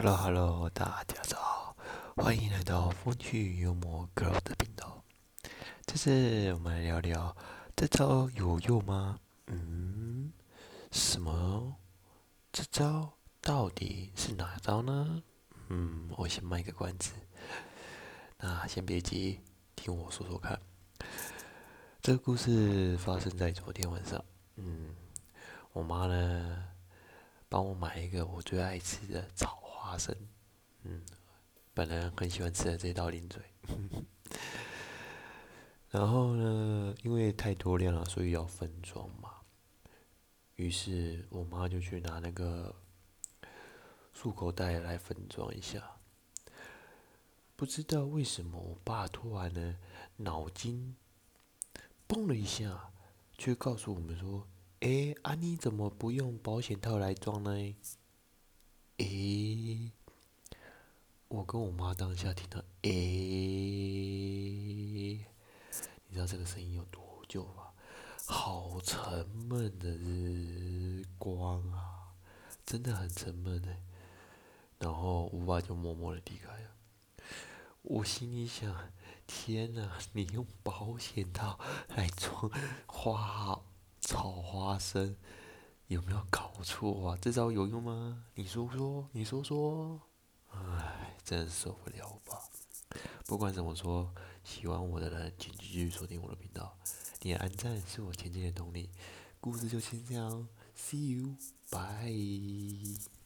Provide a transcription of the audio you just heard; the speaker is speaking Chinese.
Hello Hello，大家早，欢迎来到风趣幽默 Girl 的频道。这次我们来聊聊，这招有用吗？嗯，什么？这招到底是哪招呢？嗯，我先卖个关子。那先别急，听我说说看。这个故事发生在昨天晚上。嗯，我妈呢，帮我买一个我最爱吃的炒花生。嗯，本来很喜欢吃的这道零嘴。然后呢，因为太多量了，所以要分装嘛。于是我妈就去拿那个漱口袋来分装一下。不知道为什么，我爸突然呢，脑筋。蹦了一下，却告诉我们说：“哎，啊，妮怎么不用保险套来装呢？”诶，我跟我妈当下听到“诶”，你知道这个声音有多久吗？好沉闷的日光啊，真的很沉闷哎。然后我爸就默默的离开了。我心里想。天哪！你用保险套来装花炒花生，有没有搞错啊？这招有用吗？你说说，你说说。唉，真受不了吧！不管怎么说，喜欢我的人请继续锁定我的频道。你的安赞是我前进的动力。故事就先这样，See you，bye。